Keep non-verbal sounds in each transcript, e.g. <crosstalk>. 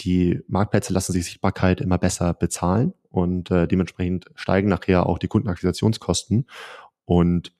die Marktplätze lassen sich Sichtbarkeit immer besser bezahlen und äh, dementsprechend steigen nachher auch die Kundenakquisitionskosten. Und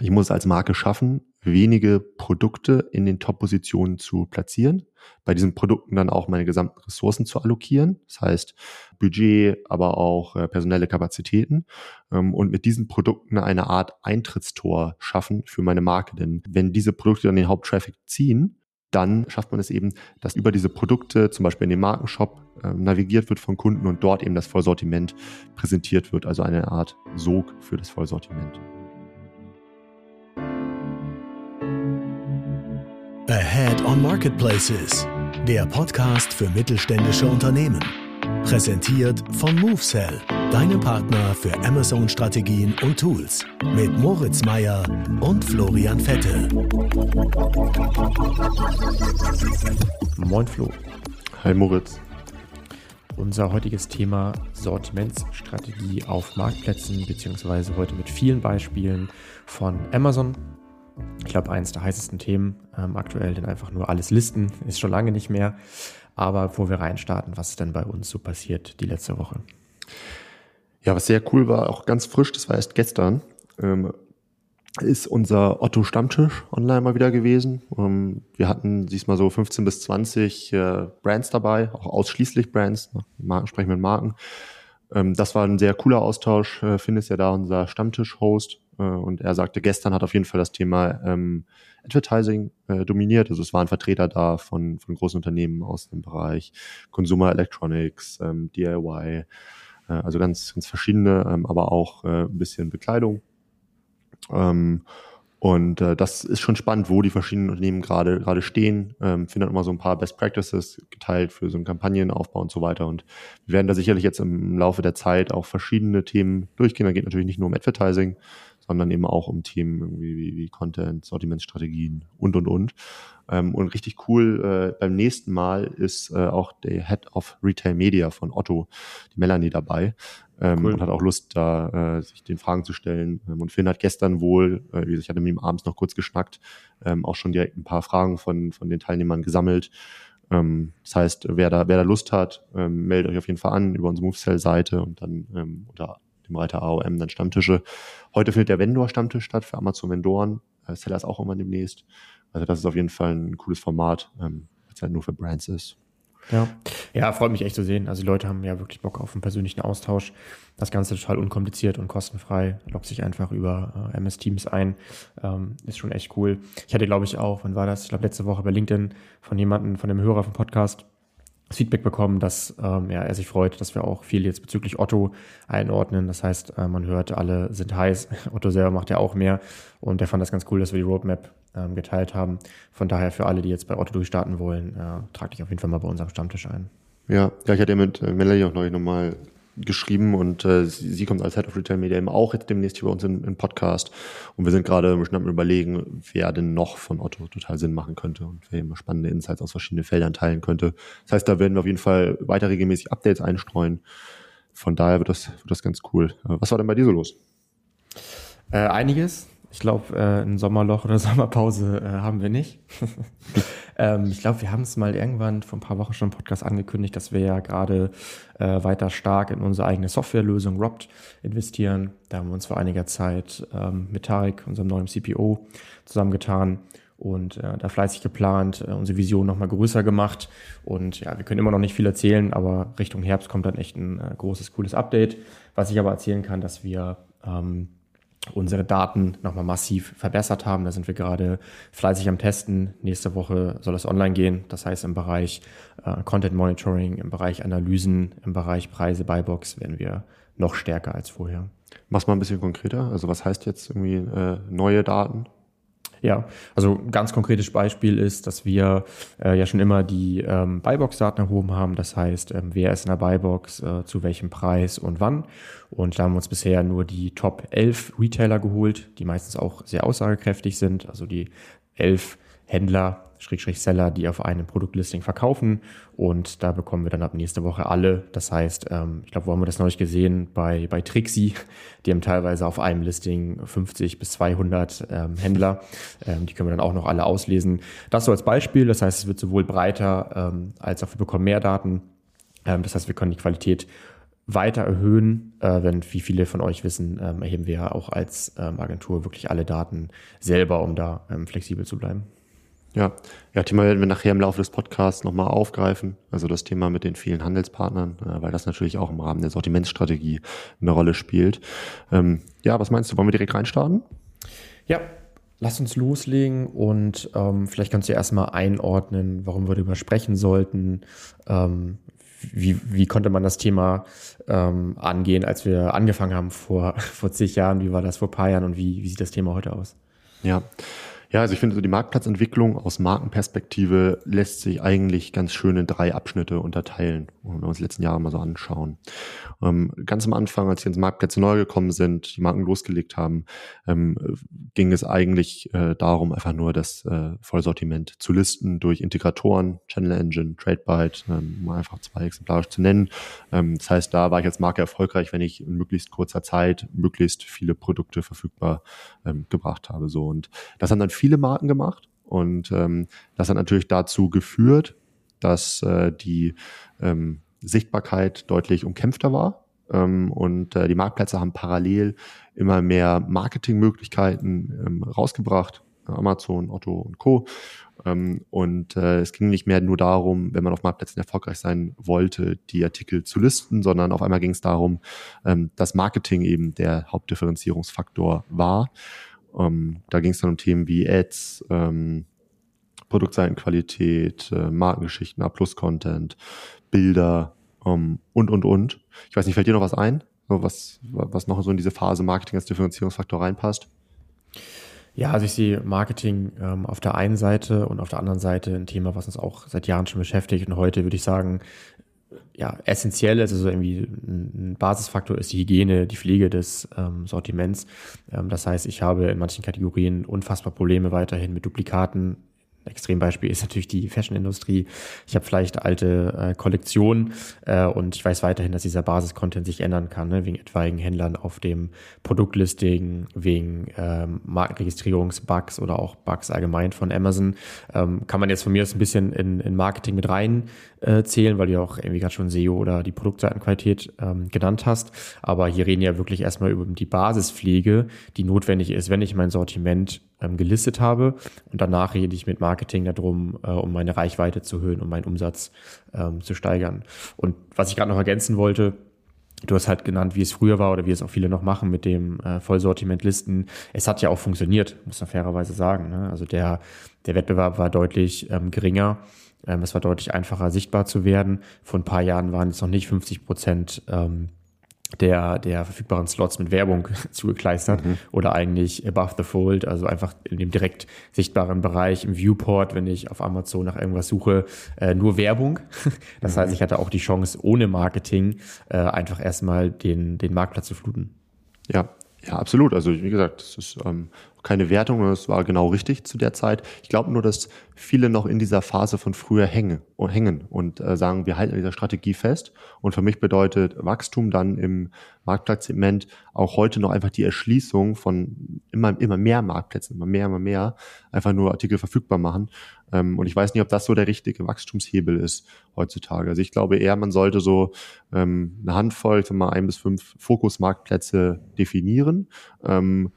ich muss es als Marke schaffen, wenige Produkte in den Top-Positionen zu platzieren, bei diesen Produkten dann auch meine gesamten Ressourcen zu allokieren, das heißt Budget, aber auch äh, personelle Kapazitäten ähm, und mit diesen Produkten eine Art Eintrittstor schaffen für meine Marke. Denn wenn diese Produkte dann den Haupttraffic ziehen, dann schafft man es eben, dass über diese Produkte, zum Beispiel in den Markenshop, äh, navigiert wird von Kunden und dort eben das Vollsortiment präsentiert wird, also eine Art Sog für das Vollsortiment. Ahead on Marketplaces, der Podcast für mittelständische Unternehmen. Präsentiert von MoveSell, deinem Partner für Amazon-Strategien und Tools. Mit Moritz Meyer und Florian Vettel. Moin Flo. Hi Moritz. Unser heutiges Thema Sortimentsstrategie auf Marktplätzen, beziehungsweise heute mit vielen Beispielen von Amazon, ich glaube, eins der heißesten Themen ähm, aktuell, denn einfach nur alles listen ist schon lange nicht mehr. Aber bevor wir reinstarten, was ist denn bei uns so passiert die letzte Woche? Ja, was sehr cool war, auch ganz frisch, das war erst gestern, ähm, ist unser Otto Stammtisch online mal wieder gewesen. Ähm, wir hatten diesmal so 15 bis 20 äh, Brands dabei, auch ausschließlich Brands, ne? Marken sprechen mit Marken. Ähm, das war ein sehr cooler Austausch. Äh, Finn ja da unser Stammtisch-Host und er sagte, gestern hat auf jeden Fall das Thema ähm, Advertising äh, dominiert. Also es waren Vertreter da von, von großen Unternehmen aus dem Bereich Consumer Electronics, ähm, DIY, äh, also ganz, ganz verschiedene, ähm, aber auch äh, ein bisschen Bekleidung. Ähm, und äh, das ist schon spannend, wo die verschiedenen Unternehmen gerade gerade stehen. Ähm, findet immer so ein paar Best Practices geteilt für so einen Kampagnenaufbau und so weiter. Und wir werden da sicherlich jetzt im Laufe der Zeit auch verschiedene Themen durchgehen. Da geht natürlich nicht nur um Advertising, sondern eben auch um Themen irgendwie wie, wie Content, Sortimentsstrategien und und und. Ähm, und richtig cool äh, beim nächsten Mal ist äh, auch der Head of Retail Media von Otto, die Melanie dabei. Ähm, cool. und hat auch Lust, da äh, sich den Fragen zu stellen. Ähm, und Finn hat gestern wohl, äh, wie gesagt, ich hatte mit ihm abends noch kurz geschnackt, ähm, auch schon direkt ein paar Fragen von, von den Teilnehmern gesammelt. Ähm, das heißt, wer da, wer da Lust hat, ähm, meldet euch auf jeden Fall an über unsere MoveSell-Seite und dann ähm, unter dem Reiter AOM dann Stammtische. Heute findet der Vendor-Stammtisch statt für Amazon Vendoren. Äh, Seller ist auch immer demnächst. Also das ist auf jeden Fall ein cooles Format, ähm, es halt nur für Brands ist. Ja. ja, freut mich echt zu sehen. Also die Leute haben ja wirklich Bock auf einen persönlichen Austausch. Das Ganze total unkompliziert und kostenfrei. Lockt sich einfach über äh, MS Teams ein. Ähm, ist schon echt cool. Ich hatte, glaube ich, auch, wann war das? Ich glaube, letzte Woche bei LinkedIn von jemandem, von dem Hörer vom Podcast, Feedback bekommen, dass ähm, ja, er sich freut, dass wir auch viel jetzt bezüglich Otto einordnen. Das heißt, äh, man hört, alle sind heiß. <laughs> Otto selber macht ja auch mehr und er fand das ganz cool, dass wir die Roadmap ähm, geteilt haben. Von daher für alle, die jetzt bei Otto durchstarten wollen, äh, trag dich auf jeden Fall mal bei unserem Stammtisch ein. Ja, ja ich hatte ja mit äh, Melanie auch neulich nochmal geschrieben und äh, sie, sie, kommt als Head of Retail Media eben auch jetzt demnächst hier bei uns im, im Podcast und wir sind gerade am überlegen, wer denn noch von Otto total Sinn machen könnte und wer immer spannende Insights aus verschiedenen Feldern teilen könnte. Das heißt, da werden wir auf jeden Fall weiter regelmäßig Updates einstreuen. Von daher wird das, wird das ganz cool. Äh, was war denn bei dir so los? Äh, einiges. Ich glaube, äh, ein Sommerloch oder <laughs> Sommerpause äh, haben wir nicht. <laughs> ähm, ich glaube, wir haben es mal irgendwann vor ein paar Wochen schon im Podcast angekündigt, dass wir ja gerade äh, weiter stark in unsere eigene Softwarelösung Robt investieren. Da haben wir uns vor einiger Zeit ähm, mit Tarek, unserem neuen CPO, zusammengetan und äh, da fleißig geplant, äh, unsere Vision nochmal größer gemacht. Und ja, wir können immer noch nicht viel erzählen, aber Richtung Herbst kommt dann echt ein äh, großes, cooles Update. Was ich aber erzählen kann, dass wir ähm, unsere Daten nochmal massiv verbessert haben. Da sind wir gerade fleißig am Testen. Nächste Woche soll es online gehen. Das heißt, im Bereich äh, Content Monitoring, im Bereich Analysen, im Bereich Preise, Buybox werden wir noch stärker als vorher. Mach's mal ein bisschen konkreter. Also was heißt jetzt irgendwie äh, neue Daten? Ja, also ein ganz konkretes Beispiel ist, dass wir äh, ja schon immer die ähm, Buybox-Daten erhoben haben. Das heißt, ähm, wer ist in der Buybox, äh, zu welchem Preis und wann. Und da haben wir uns bisher nur die Top 11 Retailer geholt, die meistens auch sehr aussagekräftig sind. Also die elf Händler Schrägstrich Seller, die auf einem Produktlisting verkaufen. Und da bekommen wir dann ab nächste Woche alle. Das heißt, ähm, ich glaube, wo haben wir das neulich gesehen? Bei, bei Trixie. Die haben teilweise auf einem Listing 50 bis 200 ähm, Händler. Ähm, die können wir dann auch noch alle auslesen. Das so als Beispiel. Das heißt, es wird sowohl breiter als auch wir bekommen mehr Daten. Das heißt, wir können die Qualität weiter erhöhen. Äh, wenn, wie viele von euch wissen, ähm, erheben wir ja auch als ähm, Agentur wirklich alle Daten selber, um da ähm, flexibel zu bleiben. Ja, ja, Thema werden wir nachher im Laufe des Podcasts nochmal aufgreifen. Also das Thema mit den vielen Handelspartnern, äh, weil das natürlich auch im Rahmen der Sortimentsstrategie eine Rolle spielt. Ähm, ja, was meinst du? Wollen wir direkt reinstarten? Ja, lass uns loslegen und ähm, vielleicht kannst du erstmal einordnen, warum wir darüber sprechen sollten, ähm, wie, wie konnte man das Thema ähm, angehen, als wir angefangen haben vor, <laughs> vor zig Jahren? Wie war das vor ein paar Jahren und wie, wie sieht das Thema heute aus? Ja, ja, also ich finde, so die Marktplatzentwicklung aus Markenperspektive lässt sich eigentlich ganz schön in drei Abschnitte unterteilen, wenn wir uns die letzten Jahre mal so anschauen. Ähm, ganz am Anfang, als wir ins Marktplätze neu gekommen sind, die Marken losgelegt haben, ähm, ging es eigentlich äh, darum, einfach nur das äh, Vollsortiment zu listen durch Integratoren, Channel Engine, TradeByte, ähm, um einfach zwei exemplarisch zu nennen. Ähm, das heißt, da war ich als Marke erfolgreich, wenn ich in möglichst kurzer Zeit möglichst viele Produkte verfügbar ähm, gebracht habe. So und das haben dann viele Marken gemacht und ähm, das hat natürlich dazu geführt, dass äh, die ähm, Sichtbarkeit deutlich umkämpfter war. Ähm, und äh, die Marktplätze haben parallel immer mehr Marketingmöglichkeiten ähm, rausgebracht. Amazon, Otto und Co. Ähm, und äh, es ging nicht mehr nur darum, wenn man auf Marktplätzen erfolgreich sein wollte, die Artikel zu listen, sondern auf einmal ging es darum, ähm, dass Marketing eben der Hauptdifferenzierungsfaktor war. Ähm, da ging es dann um Themen wie Ads, ähm, Produktseitenqualität, äh, Markengeschichten, A-Plus-Content, Bilder ähm, und, und, und. Ich weiß nicht, fällt dir noch was ein, was, was noch so in diese Phase Marketing als Differenzierungsfaktor reinpasst? Ja, also ich sehe Marketing ähm, auf der einen Seite und auf der anderen Seite ein Thema, was uns auch seit Jahren schon beschäftigt. Und heute würde ich sagen, ja, essentiell ist, also irgendwie ein Basisfaktor ist die Hygiene, die Pflege des ähm, Sortiments. Ähm, das heißt, ich habe in manchen Kategorien unfassbar Probleme weiterhin mit Duplikaten, Extrembeispiel ist natürlich die Fashion-Industrie. Ich habe vielleicht alte äh, Kollektionen äh, und ich weiß weiterhin, dass dieser Basis-Content sich ändern kann, ne? wegen etwaigen Händlern auf dem Produktlisting, wegen ähm, Markenregistrierungsbugs oder auch Bugs allgemein von Amazon. Ähm, kann man jetzt von mir aus ein bisschen in, in Marketing mit rein äh, weil du ja auch irgendwie gerade schon SEO oder die Produktseitenqualität ähm, genannt hast. Aber hier reden ja wirklich erstmal über die Basispflege, die notwendig ist, wenn ich mein Sortiment ähm, gelistet habe. Und danach rede ich mit Marketing darum, äh, um meine Reichweite zu erhöhen, um meinen Umsatz ähm, zu steigern. Und was ich gerade noch ergänzen wollte, Du hast halt genannt, wie es früher war oder wie es auch viele noch machen mit dem äh, Vollsortimentlisten. Es hat ja auch funktioniert, muss man fairerweise sagen. Ne? Also der, der Wettbewerb war deutlich ähm, geringer. Ähm, es war deutlich einfacher sichtbar zu werden. Vor ein paar Jahren waren es noch nicht 50 Prozent ähm, der, der verfügbaren Slots mit Werbung <laughs> zugekleistert mhm. oder eigentlich above the fold, also einfach in dem direkt sichtbaren Bereich im Viewport, wenn ich auf Amazon nach irgendwas suche, äh, nur Werbung. <laughs> Das mhm. heißt, ich hatte auch die Chance, ohne Marketing äh, einfach erstmal den, den Marktplatz zu fluten. Ja, ja, absolut. Also wie gesagt, das ist ähm, keine Wertung, es war genau richtig zu der Zeit. Ich glaube nur, dass viele noch in dieser Phase von früher hängen und hängen und äh, sagen, wir halten an dieser Strategie fest. Und für mich bedeutet Wachstum dann im Marktplatzsegment auch heute noch einfach die Erschließung von immer, immer mehr Marktplätzen, immer mehr, immer mehr, einfach nur Artikel verfügbar machen. Ähm, und ich weiß nicht, ob das so der richtige Wachstumshebel ist heutzutage. Also ich glaube eher, man sollte so ähm, eine Handvoll, ich sag mal, ein bis fünf Fokusmarktplätze definieren. Ähm,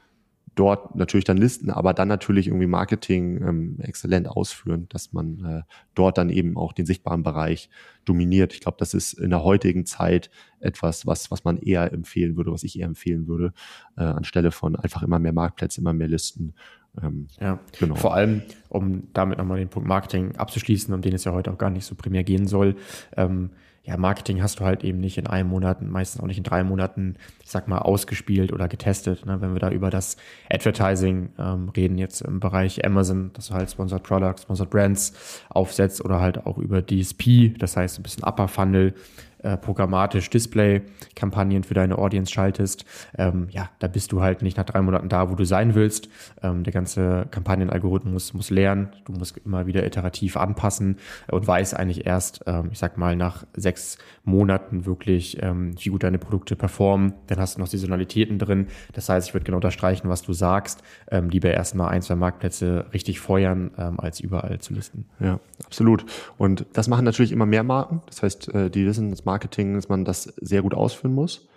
dort natürlich dann listen, aber dann natürlich irgendwie Marketing ähm, exzellent ausführen, dass man äh, dort dann eben auch den sichtbaren Bereich dominiert. Ich glaube, das ist in der heutigen Zeit etwas, was, was man eher empfehlen würde, was ich eher empfehlen würde, äh, anstelle von einfach immer mehr Marktplätze, immer mehr Listen. Ähm, ja, genau. Vor allem, um damit nochmal den Punkt Marketing abzuschließen, um den es ja heute auch gar nicht so primär gehen soll. Ähm, ja, Marketing hast du halt eben nicht in einem Monat, meistens auch nicht in drei Monaten, ich sag mal, ausgespielt oder getestet. Ne? Wenn wir da über das Advertising ähm, reden, jetzt im Bereich Amazon, dass du halt Sponsored Products, Sponsored Brands aufsetzt oder halt auch über DSP, das heißt ein bisschen Upper Funnel, äh, programmatisch Display-Kampagnen für deine Audience schaltest, ähm, ja, da bist du halt nicht nach drei Monaten da, wo du sein willst. Ähm, der ganze Kampagnenalgorithmus muss lernen, du musst immer wieder iterativ anpassen und weiß eigentlich erst, ähm, ich sag mal, nach sechs Monaten wirklich, ähm, wie gut deine Produkte performen. Dann hast du noch Saisonalitäten drin. Das heißt, ich würde genau unterstreichen, was du sagst. Ähm, lieber erstmal ein, zwei Marktplätze richtig feuern, ähm, als überall zu listen. Ja, absolut. Und das machen natürlich immer mehr Marken. Das heißt, äh, die wissen das Marketing, dass man das sehr gut ausführen muss.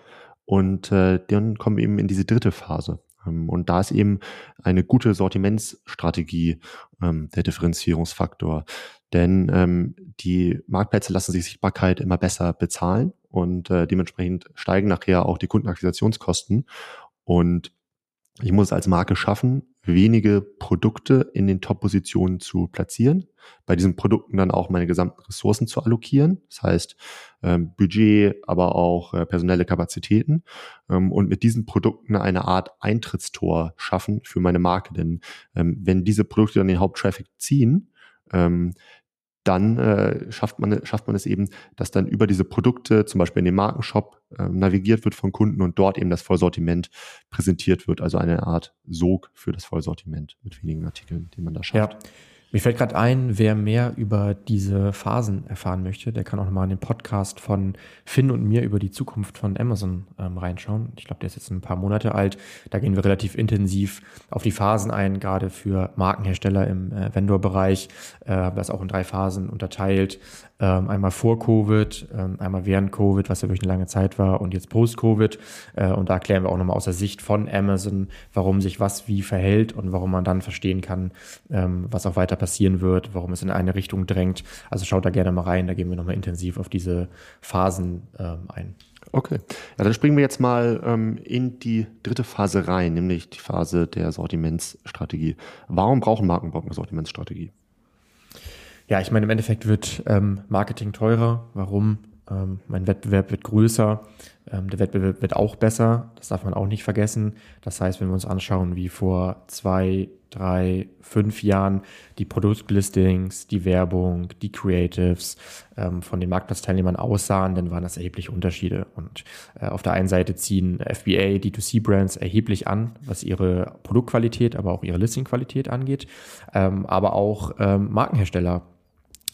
Und äh, dann kommen wir eben in diese dritte Phase. Ähm, und da ist eben eine gute Sortimentsstrategie ähm, der Differenzierungsfaktor. Denn ähm, die Marktplätze lassen sich Sichtbarkeit immer besser bezahlen und äh, dementsprechend steigen nachher auch die Kundenakquisitionskosten. Und ich muss es als Marke schaffen, wenige Produkte in den Top-Positionen zu platzieren, bei diesen Produkten dann auch meine gesamten Ressourcen zu allokieren, das heißt ähm, Budget, aber auch äh, personelle Kapazitäten ähm, und mit diesen Produkten eine Art Eintrittstor schaffen für meine Marke. Denn ähm, wenn diese Produkte dann den Haupttraffic ziehen, ähm, dann äh, schafft, man, schafft man es eben, dass dann über diese Produkte, zum Beispiel in den Markenshop, äh, navigiert wird von Kunden und dort eben das Vollsortiment präsentiert wird. Also eine Art Sog für das Vollsortiment mit wenigen Artikeln, die man da schafft. Ja. Mir fällt gerade ein, wer mehr über diese Phasen erfahren möchte, der kann auch nochmal in den Podcast von Finn und mir über die Zukunft von Amazon ähm, reinschauen. Ich glaube, der ist jetzt ein paar Monate alt. Da gehen wir relativ intensiv auf die Phasen ein, gerade für Markenhersteller im äh, Vendor-Bereich. Äh, das auch in drei Phasen unterteilt. Ähm, einmal vor Covid, ähm, einmal während Covid, was ja wirklich eine lange Zeit war, und jetzt post-Covid. Äh, und da erklären wir auch nochmal aus der Sicht von Amazon, warum sich was wie verhält und warum man dann verstehen kann, ähm, was auch weiter passieren wird, warum es in eine Richtung drängt. Also schaut da gerne mal rein, da gehen wir nochmal intensiv auf diese Phasen ähm, ein. Okay, ja, dann springen wir jetzt mal ähm, in die dritte Phase rein, nämlich die Phase der Sortimentsstrategie. Warum brauchen Marken überhaupt eine Sortimentsstrategie? Ja, ich meine, im Endeffekt wird ähm, Marketing teurer. Warum? Ähm, mein Wettbewerb wird größer. Ähm, der Wettbewerb wird auch besser. Das darf man auch nicht vergessen. Das heißt, wenn wir uns anschauen, wie vor zwei, drei, fünf Jahren die Produktlistings, die Werbung, die Creatives ähm, von den Marktplatzteilnehmern aussahen, dann waren das erhebliche Unterschiede. Und äh, auf der einen Seite ziehen FBA, D2C-Brands erheblich an, was ihre Produktqualität, aber auch ihre Listingqualität angeht. Ähm, aber auch ähm, Markenhersteller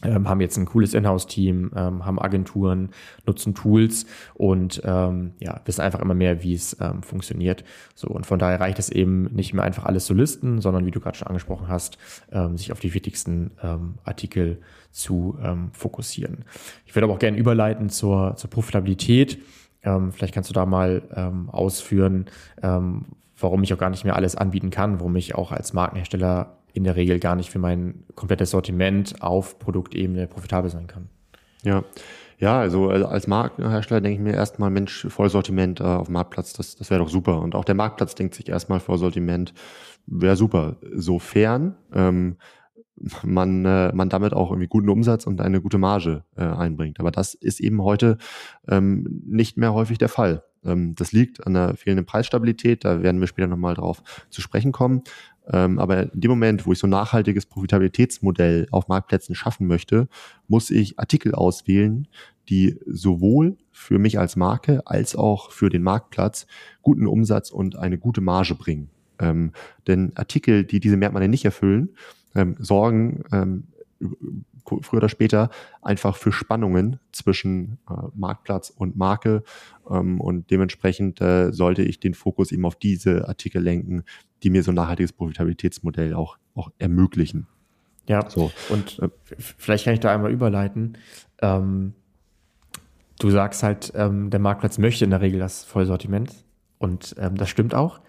ähm, haben jetzt ein cooles Inhouse-Team, ähm, haben Agenturen, nutzen Tools und ähm, ja, wissen einfach immer mehr, wie es ähm, funktioniert. So, und von daher reicht es eben nicht mehr einfach alles zu listen, sondern wie du gerade schon angesprochen hast, ähm, sich auf die wichtigsten ähm, Artikel zu ähm, fokussieren. Ich würde aber auch gerne überleiten zur, zur Profitabilität. Ähm, vielleicht kannst du da mal ähm, ausführen, ähm, warum ich auch gar nicht mehr alles anbieten kann, warum ich auch als Markenhersteller in der Regel gar nicht für mein komplettes Sortiment auf Produktebene profitabel sein kann. Ja, ja, also, also als Markenhersteller denke ich mir erstmal, Mensch, Vollsortiment äh, auf dem Marktplatz, das, das wäre doch super. Und auch der Marktplatz denkt sich erstmal Vollsortiment, wäre super. Sofern ähm, man, äh, man damit auch irgendwie guten Umsatz und eine gute Marge äh, einbringt. Aber das ist eben heute ähm, nicht mehr häufig der Fall. Ähm, das liegt an der fehlenden Preisstabilität, da werden wir später nochmal drauf zu sprechen kommen. Ähm, aber in dem Moment, wo ich so ein nachhaltiges Profitabilitätsmodell auf Marktplätzen schaffen möchte, muss ich Artikel auswählen, die sowohl für mich als Marke als auch für den Marktplatz guten Umsatz und eine gute Marge bringen. Ähm, denn Artikel, die diese Merkmale nicht erfüllen, ähm, sorgen ähm, früher oder später einfach für Spannungen zwischen äh, Marktplatz und Marke. Ähm, und dementsprechend äh, sollte ich den Fokus eben auf diese Artikel lenken, die mir so ein nachhaltiges Profitabilitätsmodell auch, auch ermöglichen. Ja, so. und äh, vielleicht kann ich da einmal überleiten. Ähm, du sagst halt, ähm, der Marktplatz möchte in der Regel das Vollsortiment. Und ähm, das stimmt auch.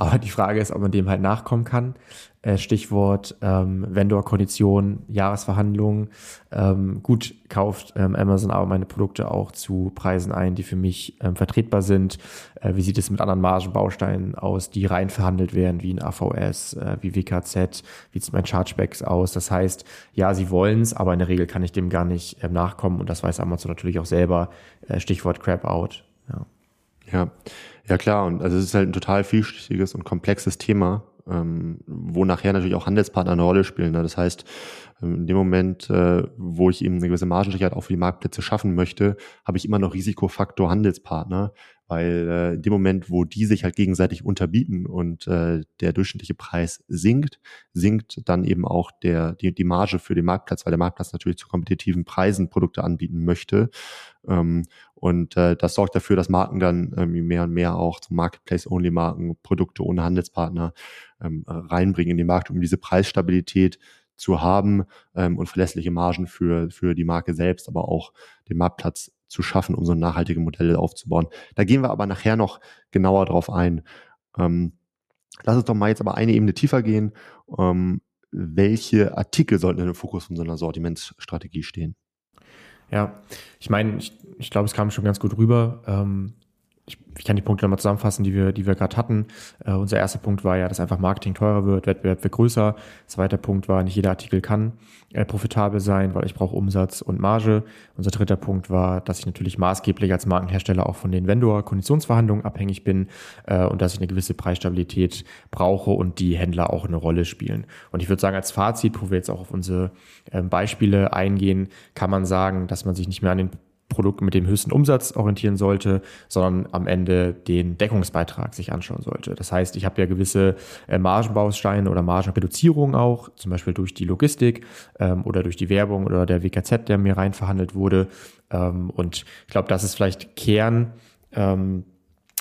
Aber die Frage ist, ob man dem halt nachkommen kann. Äh, Stichwort ähm, Vendor-Kondition, Jahresverhandlungen. Ähm, gut kauft ähm, Amazon aber meine Produkte auch zu Preisen ein, die für mich ähm, vertretbar sind. Äh, wie sieht es mit anderen Margenbausteinen aus, die rein verhandelt werden, wie ein AVS, äh, wie WKZ, wie sieht mein Chargebacks aus? Das heißt, ja, sie wollen es, aber in der Regel kann ich dem gar nicht äh, nachkommen und das weiß Amazon natürlich auch selber. Äh, Stichwort Crap Out. Ja. ja. Ja, klar. Und also es ist halt ein total vielschichtiges und komplexes Thema, ähm, wo nachher natürlich auch Handelspartner eine Rolle spielen. Ne? Das heißt, in dem Moment, äh, wo ich eben eine gewisse Margensicherheit auch für die Marktplätze schaffen möchte, habe ich immer noch Risikofaktor Handelspartner, weil äh, in dem Moment, wo die sich halt gegenseitig unterbieten und äh, der durchschnittliche Preis sinkt, sinkt dann eben auch der, die, die Marge für den Marktplatz, weil der Marktplatz natürlich zu kompetitiven Preisen Produkte anbieten möchte. Ähm, und das sorgt dafür, dass Marken dann irgendwie mehr und mehr auch zu Marketplace-Only-Marken, Produkte ohne Handelspartner ähm, reinbringen in den Markt, um diese Preisstabilität zu haben ähm, und verlässliche Margen für, für die Marke selbst, aber auch den Marktplatz zu schaffen, um so nachhaltige Modelle aufzubauen. Da gehen wir aber nachher noch genauer drauf ein. Ähm, lass uns doch mal jetzt aber eine Ebene tiefer gehen. Ähm, welche Artikel sollten im Fokus von so einer Sortimentsstrategie stehen? Ja, ich meine, ich, ich glaube, es kam schon ganz gut rüber. Ähm, ich, ich kann die Punkte nochmal zusammenfassen, die wir, die wir gerade hatten. Äh, unser erster Punkt war ja, dass einfach Marketing teurer wird, Wettbewerb wird größer. Zweiter Punkt war, nicht jeder Artikel kann äh, profitabel sein, weil ich brauche Umsatz und Marge. Unser dritter Punkt war, dass ich natürlich maßgeblich als Markenhersteller auch von den Vendor-Konditionsverhandlungen abhängig bin äh, und dass ich eine gewisse Preisstabilität brauche und die Händler auch eine Rolle spielen. Und ich würde sagen, als Fazit, wo wir jetzt auch auf unsere äh, Beispiele eingehen, kann man sagen, dass man sich nicht mehr an den Produkt mit dem höchsten Umsatz orientieren sollte, sondern am Ende den Deckungsbeitrag sich anschauen sollte. Das heißt, ich habe ja gewisse äh, Margenbausteine oder Margenreduzierungen auch, zum Beispiel durch die Logistik ähm, oder durch die Werbung oder der WKZ, der mir rein wurde. Ähm, und ich glaube, das ist vielleicht Kern ähm,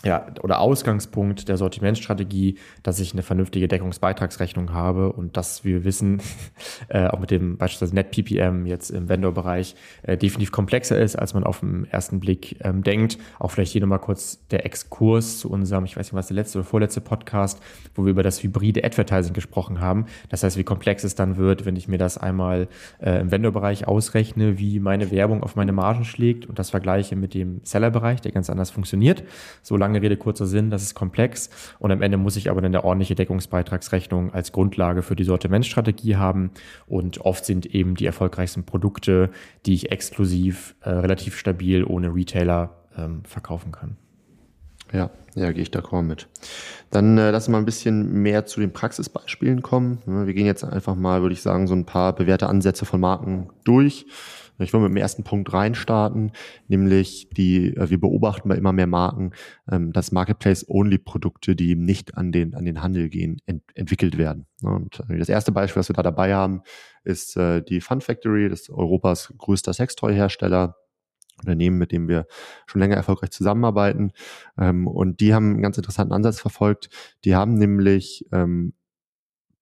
ja, oder Ausgangspunkt der Sortimentstrategie, dass ich eine vernünftige Deckungsbeitragsrechnung habe und dass wir wissen, <laughs> äh, auch mit dem beispielsweise NetPPM jetzt im Vendor-Bereich äh, definitiv komplexer ist, als man auf den ersten Blick ähm, denkt. Auch vielleicht hier nochmal kurz der Exkurs zu unserem, ich weiß nicht was, der letzte oder vorletzte Podcast, wo wir über das hybride Advertising gesprochen haben. Das heißt, wie komplex es dann wird, wenn ich mir das einmal äh, im Vendor-Bereich ausrechne, wie meine Werbung auf meine Margen schlägt und das vergleiche mit dem Seller-Bereich, der ganz anders funktioniert. Solange lange Rede, kurzer Sinn, das ist komplex. Und am Ende muss ich aber dann eine ordentliche Deckungsbeitragsrechnung als Grundlage für die Sortimentsstrategie haben. Und oft sind eben die erfolgreichsten Produkte, die ich exklusiv äh, relativ stabil ohne Retailer ähm, verkaufen kann. Ja, ja, gehe ich d'accord mit. Dann äh, lass mal ein bisschen mehr zu den Praxisbeispielen kommen. Wir gehen jetzt einfach mal, würde ich sagen, so ein paar bewährte Ansätze von Marken durch. Ich will mit dem ersten Punkt reinstarten, nämlich die, äh, wir beobachten bei immer mehr Marken, ähm, dass Marketplace-Only-Produkte, die eben nicht an den, an den Handel gehen, ent entwickelt werden. Und äh, das erste Beispiel, was wir da dabei haben, ist äh, die Fun Factory, das Europas größter Sextoy-Hersteller. Unternehmen, mit dem wir schon länger erfolgreich zusammenarbeiten. Ähm, und die haben einen ganz interessanten Ansatz verfolgt. Die haben nämlich ähm,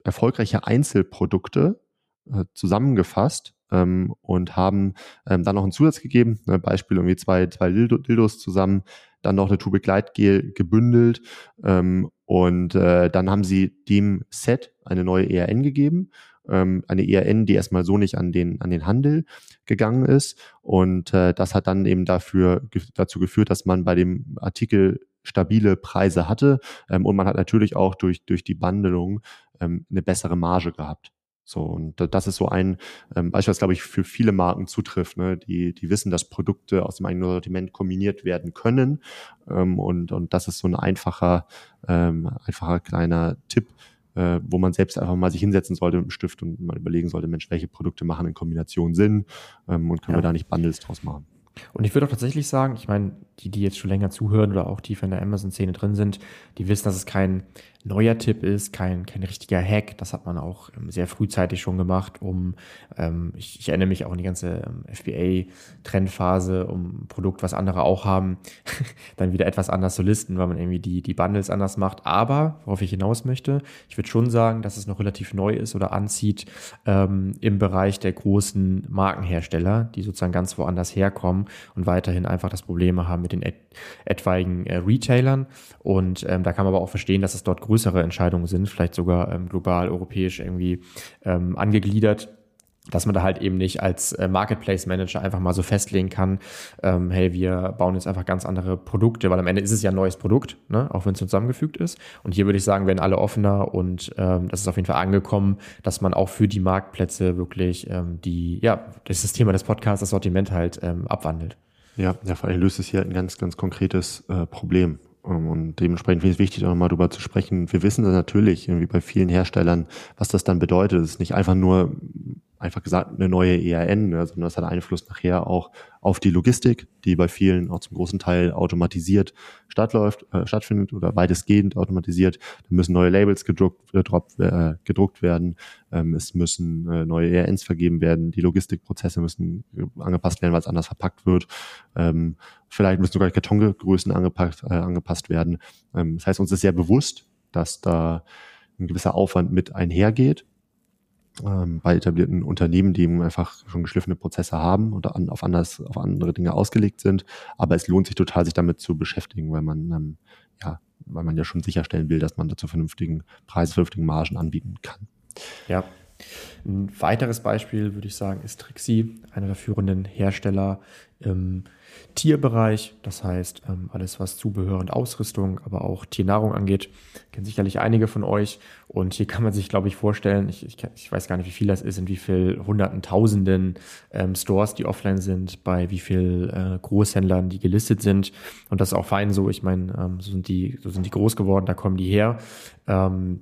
erfolgreiche Einzelprodukte zusammengefasst ähm, und haben ähm, dann noch einen Zusatz gegeben, ne, Beispiel irgendwie zwei, zwei Dildos zusammen, dann noch eine Tube Gleitgel gebündelt ähm, und äh, dann haben sie dem Set eine neue ERN gegeben, ähm, eine ERN, die erstmal so nicht an den, an den Handel gegangen ist und äh, das hat dann eben dafür, dazu geführt, dass man bei dem Artikel stabile Preise hatte ähm, und man hat natürlich auch durch, durch die Bandelung ähm, eine bessere Marge gehabt. So, und das ist so ein ähm, Beispiel, was, glaube ich, für viele Marken zutrifft, ne? die, die wissen, dass Produkte aus dem eigenen Sortiment kombiniert werden können. Ähm, und, und das ist so ein einfacher, ähm, einfacher kleiner Tipp, äh, wo man selbst einfach mal sich hinsetzen sollte mit dem Stift und mal überlegen sollte, Mensch, welche Produkte machen in Kombination Sinn ähm, und können ja. wir da nicht Bundles draus machen. Und ich würde auch tatsächlich sagen, ich meine, die, die jetzt schon länger zuhören oder auch tiefer in der Amazon-Szene drin sind, die wissen, dass es kein neuer Tipp ist, kein, kein richtiger Hack. Das hat man auch ähm, sehr frühzeitig schon gemacht, um, ähm, ich, ich erinnere mich auch an die ganze ähm, FBA-Trendphase, um ein Produkt, was andere auch haben, <laughs> dann wieder etwas anders zu listen, weil man irgendwie die, die Bundles anders macht. Aber, worauf ich hinaus möchte, ich würde schon sagen, dass es noch relativ neu ist oder anzieht ähm, im Bereich der großen Markenhersteller, die sozusagen ganz woanders herkommen und weiterhin einfach das Probleme haben mit den et etwaigen äh, Retailern. Und ähm, da kann man aber auch verstehen, dass es dort größere Entscheidungen sind, vielleicht sogar ähm, global, europäisch irgendwie ähm, angegliedert dass man da halt eben nicht als äh, Marketplace Manager einfach mal so festlegen kann, ähm, hey, wir bauen jetzt einfach ganz andere Produkte, weil am Ende ist es ja ein neues Produkt, ne? auch wenn es zusammengefügt ist. Und hier würde ich sagen, werden alle offener und ähm, das ist auf jeden Fall angekommen, dass man auch für die Marktplätze wirklich ähm, die, ja, das ist das Thema des Podcasts, das Sortiment halt ähm, abwandelt. Ja, ja, vor allem löst es hier ein ganz, ganz konkretes äh, Problem. Ähm, und dementsprechend finde ich es wichtig, auch nochmal darüber zu sprechen. Wir wissen das natürlich, irgendwie bei vielen Herstellern, was das dann bedeutet. Es ist nicht einfach nur einfach gesagt eine neue ERN, ne, sondern das hat Einfluss nachher auch auf die Logistik, die bei vielen auch zum großen Teil automatisiert stattläuft, äh, stattfindet oder weitestgehend automatisiert. Da müssen neue Labels gedruckt, gedruckt, äh, gedruckt werden, ähm, es müssen äh, neue ERNs vergeben werden, die Logistikprozesse müssen äh, angepasst werden, weil es anders verpackt wird. Ähm, vielleicht müssen sogar Kartongrößen angepackt, äh, angepasst werden. Ähm, das heißt, uns ist sehr bewusst, dass da ein gewisser Aufwand mit einhergeht ähm, bei etablierten Unternehmen, die einfach schon geschliffene Prozesse haben und an, auf, anders, auf andere Dinge ausgelegt sind. Aber es lohnt sich total, sich damit zu beschäftigen, weil man ähm, ja, weil man ja schon sicherstellen will, dass man dazu vernünftigen Preise, vernünftigen Margen anbieten kann. Ja, ein weiteres Beispiel, würde ich sagen, ist Trixie, einer der führenden Hersteller im Tierbereich. Das heißt, ähm, alles, was Zubehör und Ausrüstung, aber auch Tiernahrung angeht, kennen sicherlich einige von euch. Und hier kann man sich, glaube ich, vorstellen, ich, ich, ich weiß gar nicht, wie viel das ist, in wie viel Hunderten, Tausenden ähm, Stores, die offline sind, bei wie viel äh, Großhändlern, die gelistet sind. Und das ist auch fein so. Ich meine, ähm, so, sind die, so sind die groß geworden, da kommen die her. Ähm,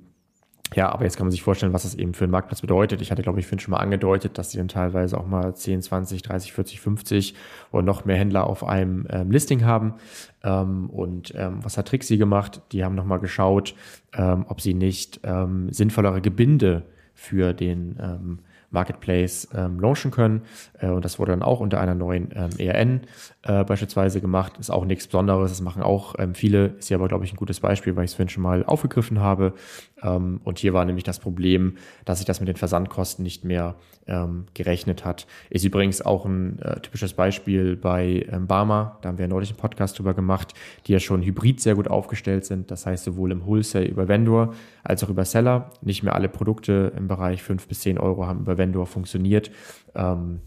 ja, aber jetzt kann man sich vorstellen, was das eben für einen Marktplatz bedeutet. Ich hatte, glaube ich, vorhin schon mal angedeutet, dass sie dann teilweise auch mal 10, 20, 30, 40, 50 oder noch mehr Händler auf einem ähm, Listing haben. Ähm, und ähm, was hat Trixie gemacht? Die haben nochmal geschaut, ähm, ob sie nicht ähm, sinnvollere Gebinde für den ähm, Marketplace ähm, launchen können. Äh, und das wurde dann auch unter einer neuen ähm, ERN äh, beispielsweise gemacht. Ist auch nichts Besonderes. Das machen auch ähm, viele. Ist ja aber, glaube ich, ein gutes Beispiel, weil ich es vorhin schon mal aufgegriffen habe. Ähm, und hier war nämlich das Problem, dass sich das mit den Versandkosten nicht mehr ähm, gerechnet hat. Ist übrigens auch ein äh, typisches Beispiel bei ähm, Barmer. Da haben wir neulich einen Podcast drüber gemacht, die ja schon hybrid sehr gut aufgestellt sind. Das heißt, sowohl im Wholesale über Vendor als auch über Seller. Nicht mehr alle Produkte im Bereich 5 bis 10 Euro haben über Vendor funktioniert. Ähm,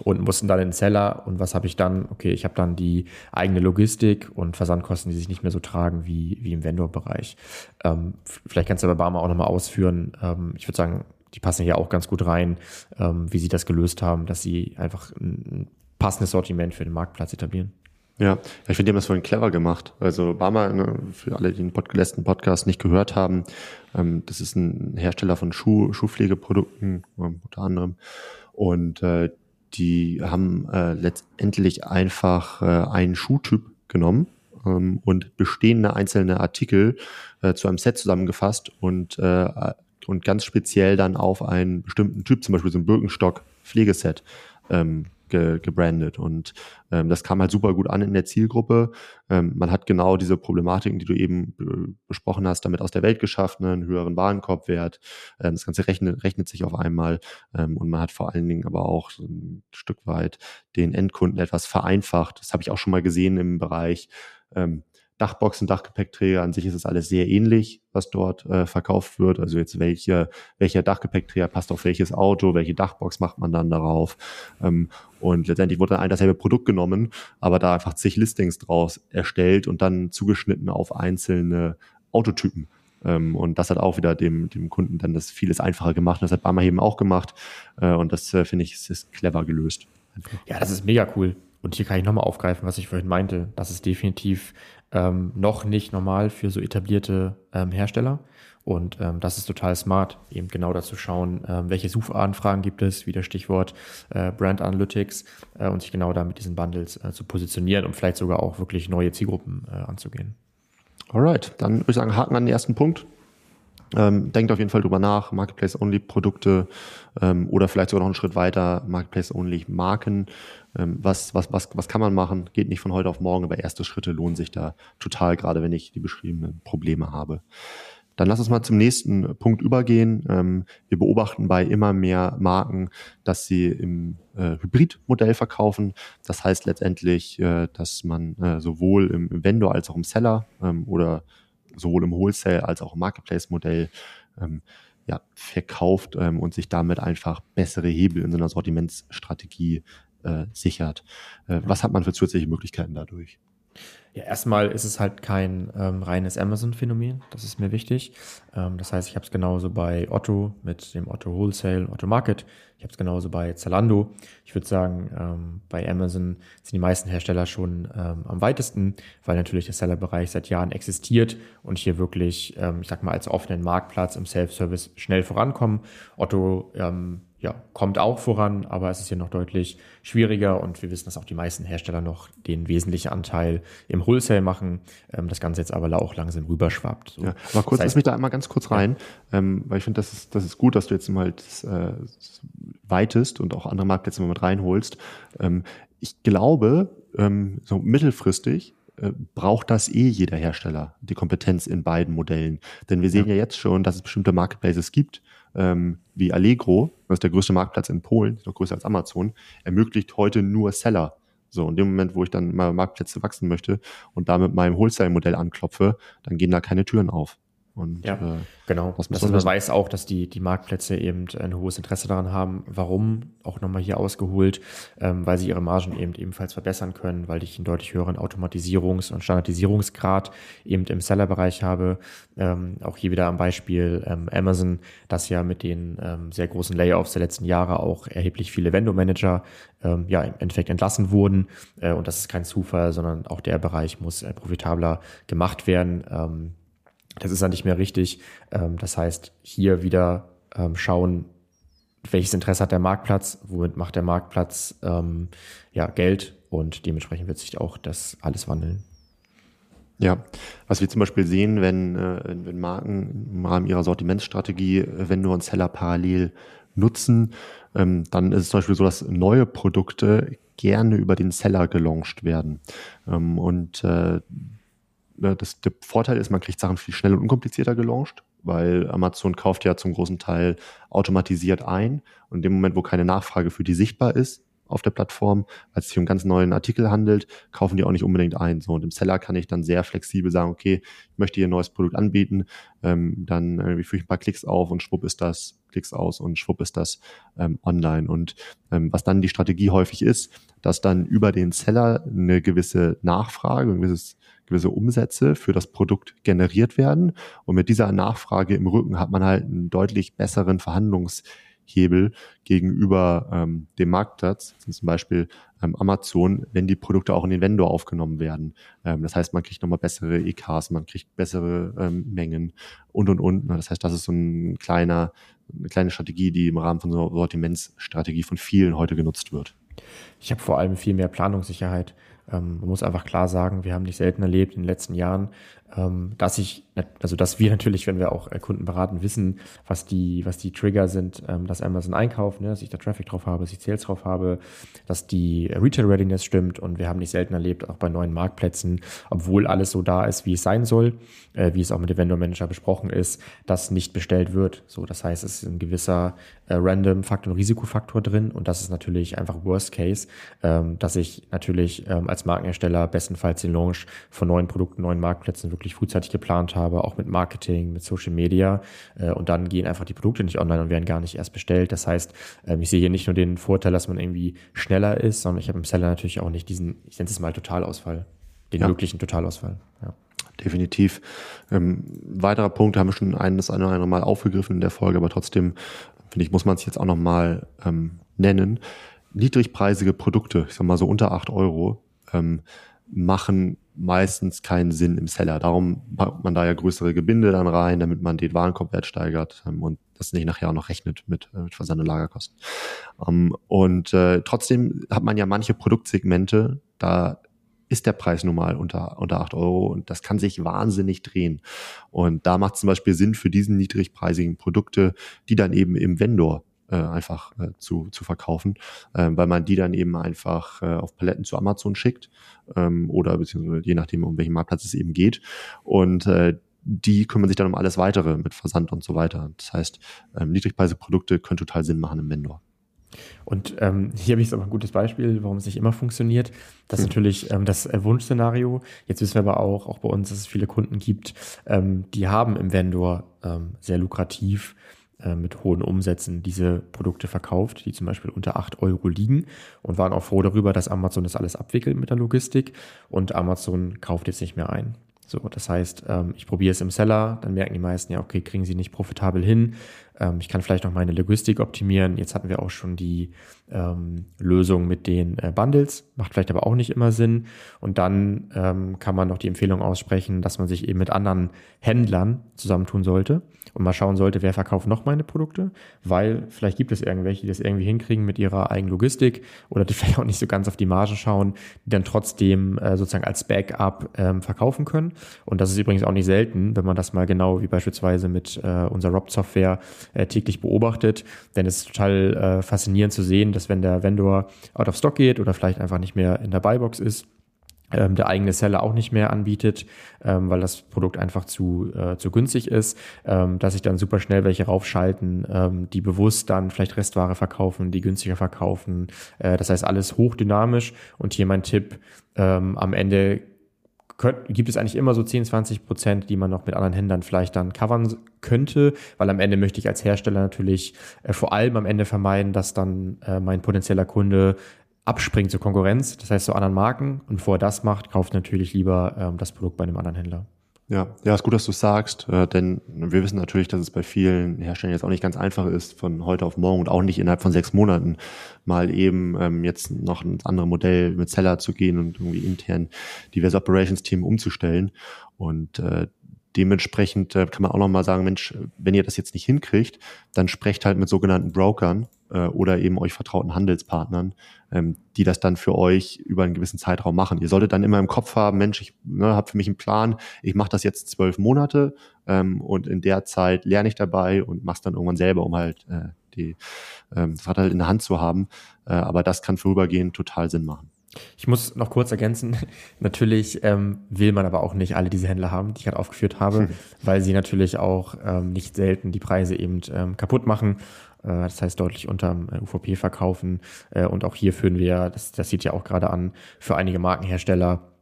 und mussten dann in den Seller und was habe ich dann? Okay, ich habe dann die eigene Logistik und Versandkosten, die sich nicht mehr so tragen wie, wie im Vendor-Bereich. Ähm, vielleicht kannst du aber Barmer auch nochmal ausführen. Ähm, ich würde sagen, die passen hier auch ganz gut rein, ähm, wie sie das gelöst haben, dass sie einfach ein passendes Sortiment für den Marktplatz etablieren. Ja, ich finde, die haben das vorhin clever gemacht. Also Barmer, ne, für alle, die den Pod letzten Podcast nicht gehört haben, ähm, das ist ein Hersteller von Schuh, Schuhpflegeprodukten ähm, unter anderem. Und äh, die haben äh, letztendlich einfach äh, einen Schuhtyp genommen ähm, und bestehende einzelne Artikel äh, zu einem Set zusammengefasst und, äh, und ganz speziell dann auf einen bestimmten Typ, zum Beispiel so ein Birkenstock-Pflegeset, ähm, ge, gebrandet. Und ähm, das kam halt super gut an in der Zielgruppe. Ähm, man hat genau diese Problematiken, die du eben besprochen hast, damit aus der Welt geschafft, ne? einen höheren Warenkorbwert. Ähm, das Ganze rechnet, rechnet sich auf einmal ähm, und man hat vor allen Dingen aber auch ein Stück weit den Endkunden etwas vereinfacht. Das habe ich auch schon mal gesehen im Bereich ähm, Dachboxen, Dachgepäckträger, an sich ist es alles sehr ähnlich, was dort äh, verkauft wird. Also jetzt welche, welcher Dachgepäckträger passt auf welches Auto, welche Dachbox macht man dann darauf. Ähm, und letztendlich wurde dann ein dasselbe Produkt genommen, aber da einfach zig Listings draus erstellt und dann zugeschnitten auf einzelne Autotypen. Ähm, und das hat auch wieder dem, dem Kunden dann das vieles einfacher gemacht. Das hat Barmer eben auch gemacht. Äh, und das äh, finde ich, ist, ist clever gelöst. Einfach. Ja, das ist mega cool. Und hier kann ich nochmal aufgreifen, was ich vorhin meinte. Das ist definitiv ähm, noch nicht normal für so etablierte ähm, Hersteller. Und ähm, das ist total smart, eben genau dazu schauen, ähm, welche Suchanfragen gibt es, wie das Stichwort äh, Brand Analytics äh, und sich genau da mit diesen Bundles äh, zu positionieren und vielleicht sogar auch wirklich neue Zielgruppen äh, anzugehen. Alright, dann würde ich sagen, haken an den ersten Punkt. Ähm, denkt auf jeden Fall drüber nach, Marketplace-Only-Produkte ähm, oder vielleicht sogar noch einen Schritt weiter, Marketplace-Only-Marken. Ähm, was, was, was, was kann man machen? Geht nicht von heute auf morgen, aber erste Schritte lohnen sich da total, gerade wenn ich die beschriebenen Probleme habe. Dann lass uns mal zum nächsten Punkt übergehen. Ähm, wir beobachten bei immer mehr Marken, dass sie im äh, Hybridmodell verkaufen. Das heißt letztendlich, äh, dass man äh, sowohl im, Vendor als auch im Seller ähm, oder sowohl im Wholesale als auch im Marketplace-Modell ähm, ja, verkauft ähm, und sich damit einfach bessere Hebel in so Sortimentsstrategie äh, sichert. Äh, was hat man für zusätzliche Möglichkeiten dadurch? Ja, erstmal ist es halt kein ähm, reines Amazon-Phänomen, das ist mir wichtig. Ähm, das heißt, ich habe es genauso bei Otto mit dem Otto Wholesale, Otto Market. Ich habe es genauso bei Zalando. Ich würde sagen, ähm, bei Amazon sind die meisten Hersteller schon ähm, am weitesten, weil natürlich der Sellerbereich seit Jahren existiert und hier wirklich, ähm, ich sag mal, als offenen Marktplatz im Self-Service schnell vorankommen. Otto ähm, ja, kommt auch voran, aber es ist hier noch deutlich schwieriger und wir wissen, dass auch die meisten Hersteller noch den wesentlichen Anteil im Wholesale machen, ähm, das Ganze jetzt aber auch langsam rüberschwappt. So. Ja, aber kurz, das heißt, lass mich da einmal ganz kurz rein, ja. ähm, weil ich finde, das ist, das ist gut, dass du jetzt mal das, äh, weitest und auch andere Marktplätze mal mit reinholst. Ähm, ich glaube, ähm, so mittelfristig braucht das eh jeder Hersteller, die Kompetenz in beiden Modellen. Denn wir sehen ja, ja jetzt schon, dass es bestimmte Marketplaces gibt, ähm, wie Allegro, das ist der größte Marktplatz in Polen, noch größer als Amazon, ermöglicht heute nur Seller. So, in dem Moment, wo ich dann mal Marktplätze wachsen möchte und da mit meinem Wholesale-Modell anklopfe, dann gehen da keine Türen auf. Und, ja, äh, genau. Das man weiß auch, dass die, die Marktplätze eben ein hohes Interesse daran haben. Warum? Auch nochmal hier ausgeholt, ähm, weil sie ihre Margen eben ebenfalls verbessern können, weil ich einen deutlich höheren Automatisierungs- und Standardisierungsgrad eben im Sellerbereich habe. Ähm, auch hier wieder am Beispiel ähm, Amazon, das ja mit den ähm, sehr großen Layoffs der letzten Jahre auch erheblich viele Vendor-Manager ähm, ja im Endeffekt entlassen wurden. Äh, und das ist kein Zufall, sondern auch der Bereich muss äh, profitabler gemacht werden. Das ist dann nicht mehr richtig. Ähm, das heißt, hier wieder ähm, schauen, welches Interesse hat der Marktplatz, womit macht der Marktplatz ähm, ja, Geld und dementsprechend wird sich auch das alles wandeln. Ja, was wir zum Beispiel sehen, wenn, äh, wenn Marken im Rahmen ihrer Sortimentsstrategie äh, Vendor und Seller parallel nutzen, dann ist es zum Beispiel so, dass neue Produkte gerne über den Seller gelauncht werden. Und äh, das, der Vorteil ist, man kriegt Sachen viel schneller und unkomplizierter gelauncht, weil Amazon kauft ja zum großen Teil automatisiert ein. Und in dem Moment, wo keine Nachfrage für die sichtbar ist auf der Plattform, weil es sich um ganz neuen Artikel handelt, kaufen die auch nicht unbedingt ein. So und im Seller kann ich dann sehr flexibel sagen, okay, ich möchte hier ein neues Produkt anbieten, ähm, dann äh, führe ich ein paar Klicks auf und schwupp ist das Klicks aus und schwupp ist das ähm, online. Und ähm, was dann die Strategie häufig ist, dass dann über den Seller eine gewisse Nachfrage, ein gewisses gewisse Umsätze für das Produkt generiert werden. Und mit dieser Nachfrage im Rücken hat man halt einen deutlich besseren Verhandlungshebel gegenüber ähm, dem Marktplatz, zum Beispiel ähm, Amazon, wenn die Produkte auch in den Vendor aufgenommen werden. Ähm, das heißt, man kriegt nochmal bessere EKs, man kriegt bessere ähm, Mengen und und und. Das heißt, das ist so ein kleiner, eine kleine Strategie, die im Rahmen von so einer Sortimentsstrategie von vielen heute genutzt wird. Ich habe vor allem viel mehr Planungssicherheit. Ähm, man muss einfach klar sagen, wir haben nicht selten erlebt in den letzten Jahren, ähm, dass ich, also dass wir <laughs> natürlich, wenn wir auch äh, Kunden beraten, wissen, was die, was die Trigger sind, ähm, dass Amazon einkauft, ne, dass ich da Traffic drauf habe, dass ich Sales drauf habe, dass die Retail Readiness stimmt und wir haben nicht selten erlebt, auch bei neuen Marktplätzen, obwohl alles so da ist, wie es sein soll, äh, wie es auch mit dem Vendor Manager besprochen ist, dass nicht bestellt wird. So, das heißt, es ist ein gewisser äh, Random Faktor und Risikofaktor drin und das ist natürlich einfach Worst Case, dass ich natürlich als Markenhersteller bestenfalls den Launch von neuen Produkten, neuen Marktplätzen wirklich frühzeitig geplant habe, auch mit Marketing, mit Social Media. Äh, und dann gehen einfach die Produkte nicht online und werden gar nicht erst bestellt. Das heißt, ähm, ich sehe hier nicht nur den Vorteil, dass man irgendwie schneller ist, sondern ich habe im Seller natürlich auch nicht diesen, ich nenne es mal Totalausfall, den ja. möglichen Totalausfall. Ja. Definitiv. Ähm, weiterer Punkt haben wir schon ein, das eine oder andere Mal aufgegriffen in der Folge, aber trotzdem, finde ich, muss man es jetzt auch nochmal ähm, nennen. Niedrigpreisige Produkte, ich sag mal so unter acht Euro, ähm, machen meistens keinen Sinn im Seller. Darum packt man da ja größere Gebinde dann rein, damit man den Warenkorbwert steigert ähm, und das nicht nachher auch noch rechnet mit, äh, mit Versand- und Lagerkosten. Ähm, und äh, trotzdem hat man ja manche Produktsegmente, da ist der Preis nun mal unter, unter acht Euro und das kann sich wahnsinnig drehen. Und da macht es zum Beispiel Sinn für diesen niedrigpreisigen Produkte, die dann eben im Vendor äh, einfach äh, zu, zu verkaufen, äh, weil man die dann eben einfach äh, auf Paletten zu Amazon schickt ähm, oder beziehungsweise je nachdem, um welchen Marktplatz es eben geht. Und äh, die kümmern sich dann um alles weitere mit Versand und so weiter. Das heißt, ähm, niedrigpreisige Produkte können total Sinn machen im Vendor. Und ähm, hier habe ich so ein gutes Beispiel, warum es nicht immer funktioniert. Das ist hm. natürlich ähm, das äh, Wunschszenario. Jetzt wissen wir aber auch, auch bei uns, dass es viele Kunden gibt, ähm, die haben im Vendor ähm, sehr lukrativ äh, mit hohen Umsätzen diese Produkte verkauft, die zum Beispiel unter 8 Euro liegen und waren auch froh darüber, dass Amazon das alles abwickelt mit der Logistik und Amazon kauft jetzt nicht mehr ein. So, das heißt, ähm, ich probiere es im Seller, dann merken die meisten ja, okay, kriegen sie nicht profitabel hin, ähm, ich kann vielleicht noch meine Logistik optimieren. Jetzt hatten wir auch schon die ähm, Lösung mit den äh, Bundles, macht vielleicht aber auch nicht immer Sinn. Und dann ähm, kann man noch die Empfehlung aussprechen, dass man sich eben mit anderen Händlern zusammentun sollte und mal schauen sollte, wer verkauft noch meine Produkte, weil vielleicht gibt es irgendwelche, die das irgendwie hinkriegen mit ihrer eigenen Logistik oder die <laughs> vielleicht auch nicht so ganz auf die Margen schauen, die dann trotzdem äh, sozusagen als Backup ähm, verkaufen können. Und das ist übrigens auch nicht selten, wenn man das mal genau wie beispielsweise mit äh, unserer Rob-Software äh, täglich beobachtet, denn es ist total äh, faszinierend zu sehen, dass wenn der Vendor out of stock geht oder vielleicht einfach nicht mehr in der Buybox ist, ähm, der eigene Seller auch nicht mehr anbietet, ähm, weil das Produkt einfach zu, äh, zu günstig ist, ähm, dass sich dann super schnell welche raufschalten, die bewusst dann vielleicht Restware verkaufen, die günstiger verkaufen. Äh, das heißt alles hochdynamisch und hier mein Tipp, am Ende gibt es eigentlich immer so 10, 20 Prozent, die man noch mit anderen Händlern vielleicht dann covern könnte, weil am Ende möchte ich als Hersteller natürlich äh, vor allem am Ende vermeiden, dass dann äh, mein potenzieller Kunde abspringt zur Konkurrenz, das heißt zu anderen Marken. Und bevor er das macht, kauft natürlich lieber ähm, das Produkt bei einem anderen Händler. Ja, ja, ist gut, dass du sagst, äh, denn wir wissen natürlich, dass es bei vielen Herstellern jetzt auch nicht ganz einfach ist, von heute auf morgen und auch nicht innerhalb von sechs Monaten mal eben ähm, jetzt noch ein anderes Modell mit Seller zu gehen und irgendwie intern diverse Operations-Team umzustellen. Und äh, dementsprechend äh, kann man auch nochmal sagen, Mensch, wenn ihr das jetzt nicht hinkriegt, dann sprecht halt mit sogenannten Brokern äh, oder eben euch vertrauten Handelspartnern, ähm, die das dann für euch über einen gewissen Zeitraum machen. Ihr solltet dann immer im Kopf haben, Mensch, ich ne, habe für mich einen Plan, ich mache das jetzt zwölf Monate ähm, und in der Zeit lerne ich dabei und mach's dann irgendwann selber, um halt äh, die, ähm, das Rad halt in der Hand zu haben. Äh, aber das kann vorübergehend total Sinn machen. Ich muss noch kurz ergänzen, <laughs> natürlich ähm, will man aber auch nicht alle diese Händler haben, die ich gerade aufgeführt habe, hm. weil sie natürlich auch ähm, nicht selten die Preise eben ähm, kaputt machen äh, das heißt deutlich unterm äh, UVP verkaufen. Äh, und auch hier führen wir, das, das sieht ja auch gerade an, für einige Markenhersteller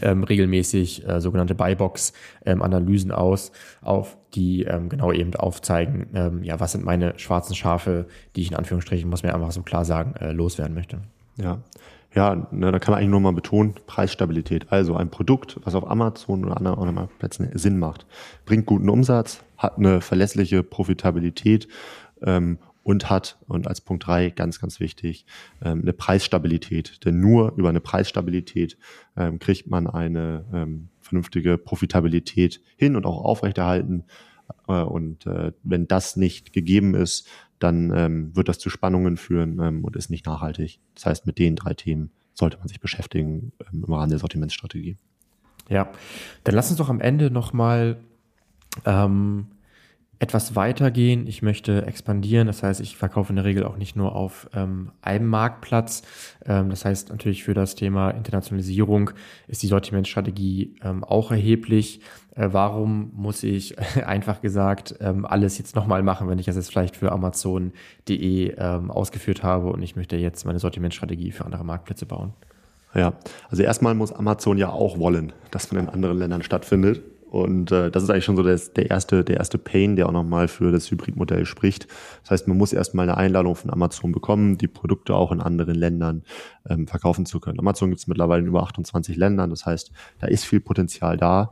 ähm, regelmäßig äh, sogenannte Buybox-Analysen ähm, aus, auf die ähm, genau eben aufzeigen, ähm, ja, was sind meine schwarzen Schafe, die ich in Anführungsstrichen, muss mir einfach so klar sagen, äh, loswerden möchte. Ja, ja, ne, da kann man eigentlich nur mal betonen, Preisstabilität. Also ein Produkt, was auf Amazon oder anderen Plätzen Sinn macht, bringt guten Umsatz, hat eine verlässliche Profitabilität ähm, und hat, und als Punkt drei ganz, ganz wichtig, ähm, eine Preisstabilität. Denn nur über eine Preisstabilität ähm, kriegt man eine ähm, vernünftige Profitabilität hin und auch aufrechterhalten. Äh, und äh, wenn das nicht gegeben ist, dann ähm, wird das zu Spannungen führen ähm, und ist nicht nachhaltig. Das heißt, mit den drei Themen sollte man sich beschäftigen ähm, im Rahmen der Sortimentsstrategie. Ja, dann lass uns doch am Ende nochmal ähm, etwas weitergehen. Ich möchte expandieren. Das heißt, ich verkaufe in der Regel auch nicht nur auf ähm, einem Marktplatz. Ähm, das heißt natürlich für das Thema Internationalisierung ist die Sortimentsstrategie ähm, auch erheblich. Äh, warum muss ich <laughs> einfach gesagt ähm, alles jetzt nochmal machen, wenn ich das jetzt vielleicht für Amazon.de ähm, ausgeführt habe und ich möchte jetzt meine Sortimentsstrategie für andere Marktplätze bauen? Ja, also erstmal muss Amazon ja auch wollen, dass man in anderen Ländern stattfindet. Und äh, das ist eigentlich schon so das, der erste, der erste Pain, der auch nochmal für das Hybridmodell spricht. Das heißt, man muss erstmal eine Einladung von Amazon bekommen, die Produkte auch in anderen Ländern ähm, verkaufen zu können. Amazon gibt es mittlerweile in über 28 Ländern, das heißt, da ist viel Potenzial da.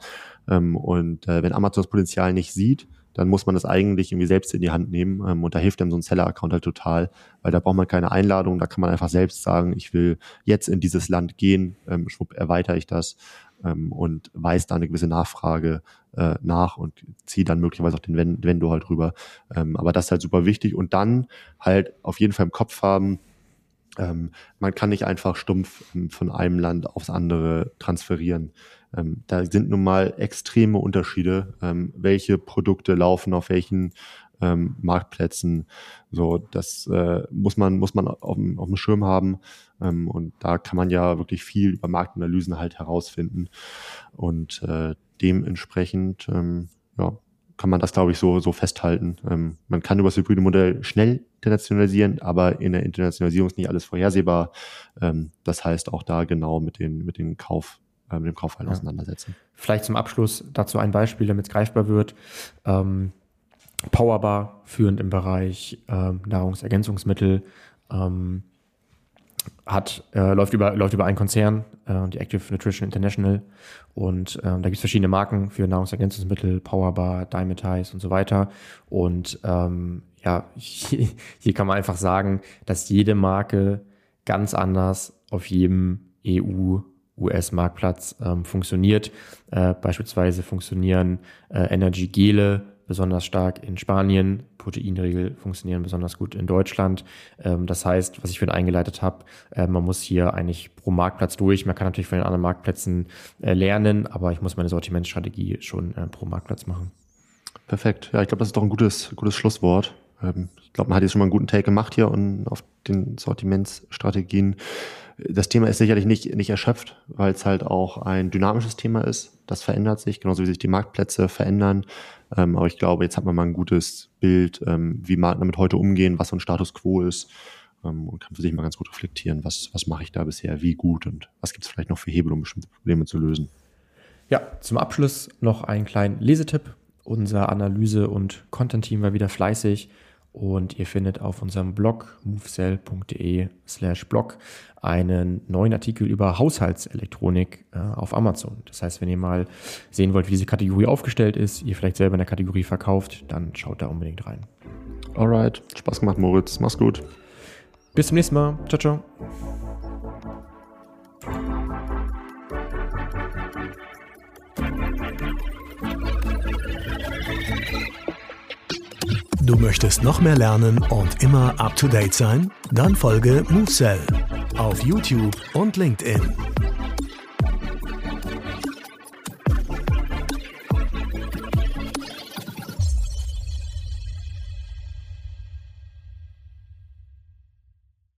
Ähm, und äh, wenn Amazon das Potenzial nicht sieht, dann muss man das eigentlich irgendwie selbst in die Hand nehmen. Ähm, und da hilft einem so ein Seller-Account halt total, weil da braucht man keine Einladung, da kann man einfach selbst sagen, ich will jetzt in dieses Land gehen, ähm, schwupp, erweitere ich das ähm, und weist da eine gewisse Nachfrage äh, nach und ziehe dann möglicherweise auch den Vendor halt rüber. Ähm, aber das ist halt super wichtig und dann halt auf jeden Fall im Kopf haben, ähm, man kann nicht einfach stumpf ähm, von einem Land aufs andere transferieren. Ähm, da sind nun mal extreme Unterschiede, ähm, welche Produkte laufen auf welchen ähm, Marktplätzen. So, das äh, muss man muss man auf, auf dem Schirm haben ähm, und da kann man ja wirklich viel über Marktanalysen halt herausfinden und äh, dementsprechend ähm, ja kann man das, glaube ich, so, so festhalten. Ähm, man kann über das hybride Modell schnell internationalisieren, aber in der Internationalisierung ist nicht alles vorhersehbar. Ähm, das heißt, auch da genau mit den, mit den Kauf, äh, mit dem Kaufverhalten ja. auseinandersetzen. Vielleicht zum Abschluss dazu ein Beispiel, damit es greifbar wird. Ähm, Powerbar führend im Bereich ähm, Nahrungsergänzungsmittel. Ähm, hat, äh, läuft, über, läuft über einen Konzern, äh, die Active Nutrition International. Und äh, da gibt es verschiedene Marken für Nahrungsergänzungsmittel, Powerbar, Dimetize und so weiter. Und ähm, ja, <laughs> hier, hier kann man einfach sagen, dass jede Marke ganz anders auf jedem EU US-Marktplatz ähm, funktioniert. Äh, beispielsweise funktionieren äh, Energy-Gele besonders stark in Spanien, Proteinriegel funktionieren besonders gut in Deutschland. Ähm, das heißt, was ich für eingeleitet habe, äh, man muss hier eigentlich pro Marktplatz durch. Man kann natürlich von den anderen Marktplätzen äh, lernen, aber ich muss meine Sortimentsstrategie schon äh, pro Marktplatz machen. Perfekt. Ja, ich glaube, das ist doch ein gutes, gutes Schlusswort. Ähm, ich glaube, man hat jetzt schon mal einen guten Take gemacht hier und auf den Sortimentsstrategien. Das Thema ist sicherlich nicht, nicht erschöpft, weil es halt auch ein dynamisches Thema ist. Das verändert sich, genauso wie sich die Marktplätze verändern. Ähm, aber ich glaube, jetzt hat man mal ein gutes Bild, ähm, wie Marken damit heute umgehen, was so ein Status quo ist ähm, und kann für sich mal ganz gut reflektieren, was, was mache ich da bisher, wie gut und was gibt es vielleicht noch für Hebel, um bestimmte Probleme zu lösen. Ja, zum Abschluss noch einen kleinen Lesetipp. Unser Analyse- und Content-Team war wieder fleißig und ihr findet auf unserem Blog movesell.de slash blog einen neuen Artikel über Haushaltselektronik äh, auf Amazon. Das heißt, wenn ihr mal sehen wollt, wie diese Kategorie aufgestellt ist, ihr vielleicht selber in der Kategorie verkauft, dann schaut da unbedingt rein. Alright, Spaß gemacht, Moritz. Mach's gut. Bis zum nächsten Mal. Ciao, ciao. Du möchtest noch mehr lernen und immer up to date sein? Dann folge MoveSell auf YouTube und LinkedIn.